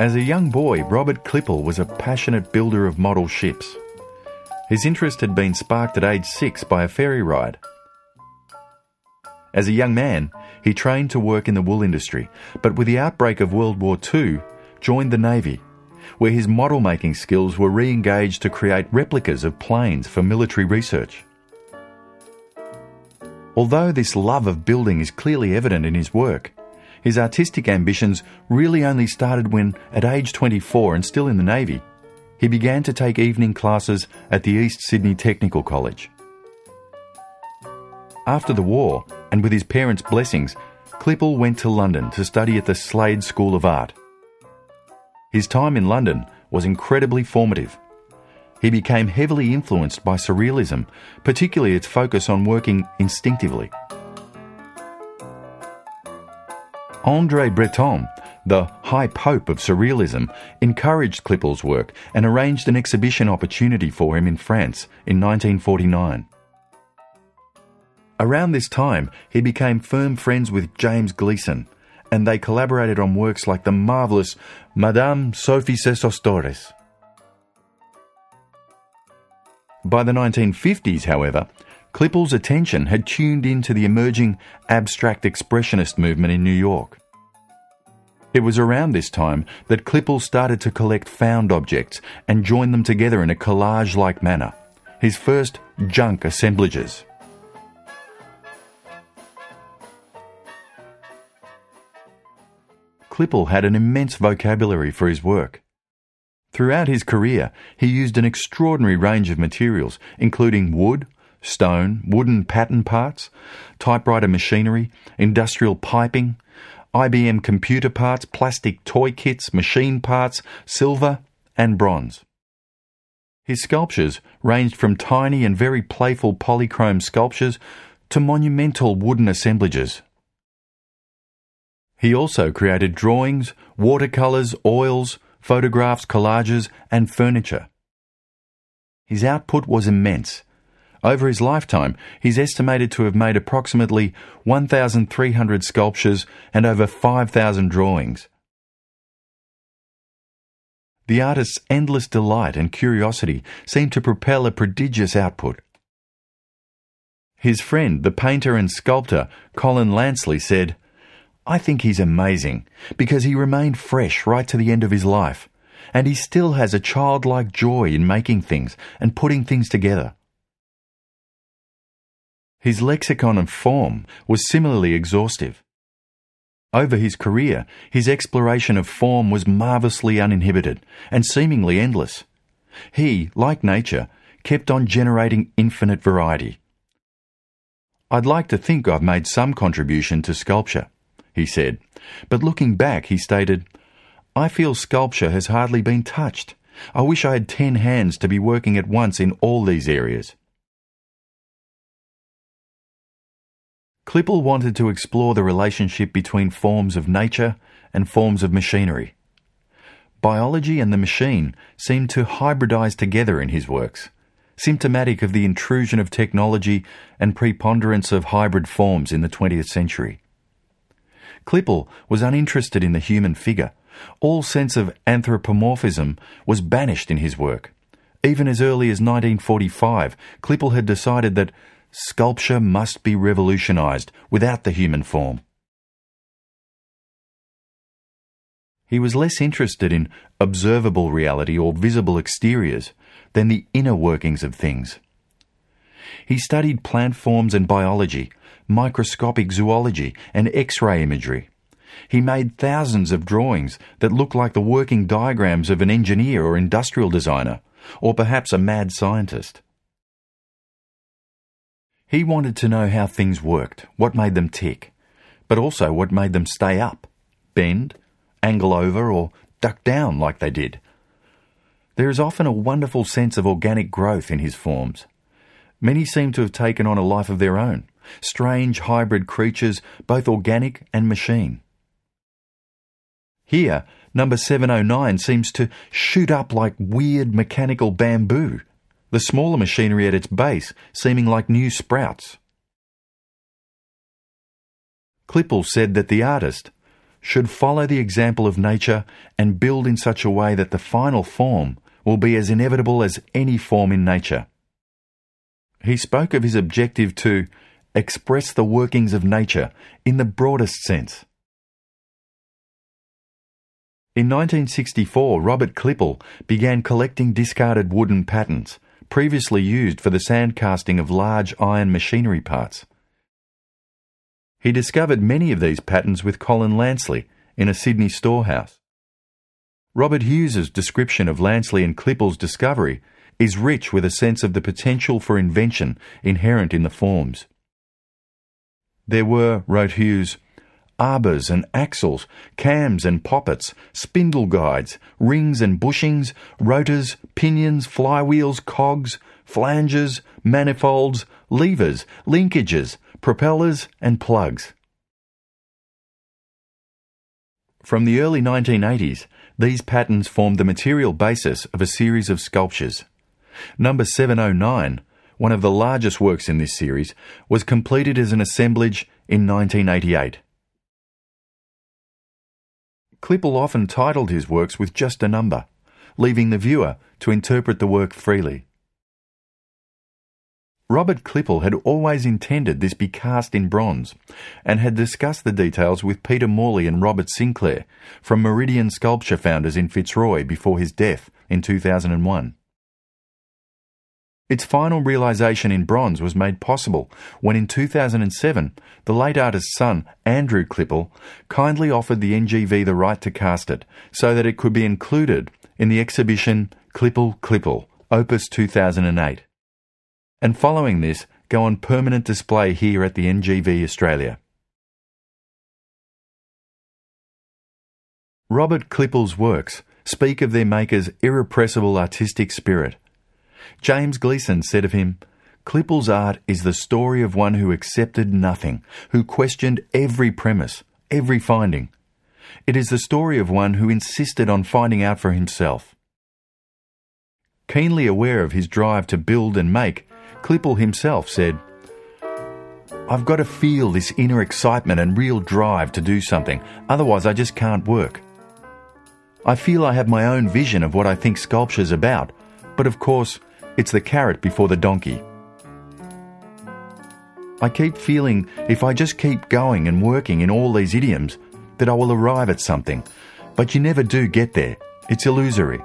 As a young boy, Robert Klippel was a passionate builder of model ships. His interest had been sparked at age six by a ferry ride. As a young man, he trained to work in the wool industry, but with the outbreak of World War II, joined the Navy, where his model making skills were re engaged to create replicas of planes for military research. Although this love of building is clearly evident in his work, his artistic ambitions really only started when, at age 24 and still in the Navy, he began to take evening classes at the East Sydney Technical College. After the war, and with his parents' blessings, Klippel went to London to study at the Slade School of Art. His time in London was incredibly formative. He became heavily influenced by Surrealism, particularly its focus on working instinctively. Andre Breton, the high pope of Surrealism, encouraged Klippel's work and arranged an exhibition opportunity for him in France in 1949. Around this time, he became firm friends with James Gleeson, and they collaborated on works like the marvellous Madame Sophie Sesostris. By the 1950s, however, Klippel's attention had tuned into the emerging abstract expressionist movement in New York. It was around this time that Klippel started to collect found objects and join them together in a collage like manner, his first junk assemblages. Klippel had an immense vocabulary for his work. Throughout his career, he used an extraordinary range of materials, including wood, stone, wooden pattern parts, typewriter machinery, industrial piping, IBM computer parts, plastic toy kits, machine parts, silver, and bronze. His sculptures ranged from tiny and very playful polychrome sculptures to monumental wooden assemblages. He also created drawings, watercolours, oils, photographs, collages, and furniture. His output was immense. Over his lifetime, he's estimated to have made approximately 1,300 sculptures and over 5,000 drawings. The artist's endless delight and curiosity seemed to propel a prodigious output. His friend, the painter and sculptor Colin Lanceley, said, I think he's amazing because he remained fresh right to the end of his life, and he still has a childlike joy in making things and putting things together. His lexicon of form was similarly exhaustive. Over his career, his exploration of form was marvellously uninhibited and seemingly endless. He, like nature, kept on generating infinite variety. I'd like to think I've made some contribution to sculpture he said. But looking back, he stated, I feel sculpture has hardly been touched. I wish I had ten hands to be working at once in all these areas. Klippel wanted to explore the relationship between forms of nature and forms of machinery. Biology and the machine seemed to hybridize together in his works, symptomatic of the intrusion of technology and preponderance of hybrid forms in the 20th century. Klippel was uninterested in the human figure. All sense of anthropomorphism was banished in his work. Even as early as 1945, Klippel had decided that sculpture must be revolutionized without the human form. He was less interested in observable reality or visible exteriors than the inner workings of things. He studied plant forms and biology, microscopic zoology, and X ray imagery. He made thousands of drawings that looked like the working diagrams of an engineer or industrial designer, or perhaps a mad scientist. He wanted to know how things worked, what made them tick, but also what made them stay up, bend, angle over, or duck down like they did. There is often a wonderful sense of organic growth in his forms. Many seem to have taken on a life of their own, strange hybrid creatures, both organic and machine. Here, number 709 seems to shoot up like weird mechanical bamboo, the smaller machinery at its base seeming like new sprouts. Klippel said that the artist, should follow the example of nature and build in such a way that the final form will be as inevitable as any form in nature. He spoke of his objective to express the workings of nature in the broadest sense. In 1964, Robert Klippel began collecting discarded wooden patterns previously used for the sand casting of large iron machinery parts. He discovered many of these patterns with Colin Lanceley in a Sydney storehouse. Robert Hughes's description of Lanceley and Klippel's discovery is rich with a sense of the potential for invention inherent in the forms. There were, wrote Hughes, arbors and axles, cams and poppets, spindle guides, rings and bushings, rotors, pinions, flywheels, cogs, flanges, manifolds, levers, linkages, propellers, and plugs. From the early 1980s, these patterns formed the material basis of a series of sculptures. Number 709, one of the largest works in this series, was completed as an assemblage in 1988. Klippel often titled his works with just a number, leaving the viewer to interpret the work freely. Robert Klippel had always intended this be cast in bronze and had discussed the details with Peter Morley and Robert Sinclair from Meridian Sculpture founders in Fitzroy before his death in 2001. Its final realisation in bronze was made possible when in 2007 the late artist's son, Andrew Klippel, kindly offered the NGV the right to cast it so that it could be included in the exhibition Klippel Klippel, Opus 2008. And following this, go on permanent display here at the NGV Australia. Robert Klippel's works speak of their maker's irrepressible artistic spirit James Gleeson said of him, Klippel's art is the story of one who accepted nothing, who questioned every premise, every finding. It is the story of one who insisted on finding out for himself. Keenly aware of his drive to build and make, Klippel himself said, I've got to feel this inner excitement and real drive to do something, otherwise I just can't work. I feel I have my own vision of what I think sculpture's about, but of course, it's the carrot before the donkey. I keep feeling if I just keep going and working in all these idioms, that I will arrive at something. But you never do get there. It's illusory.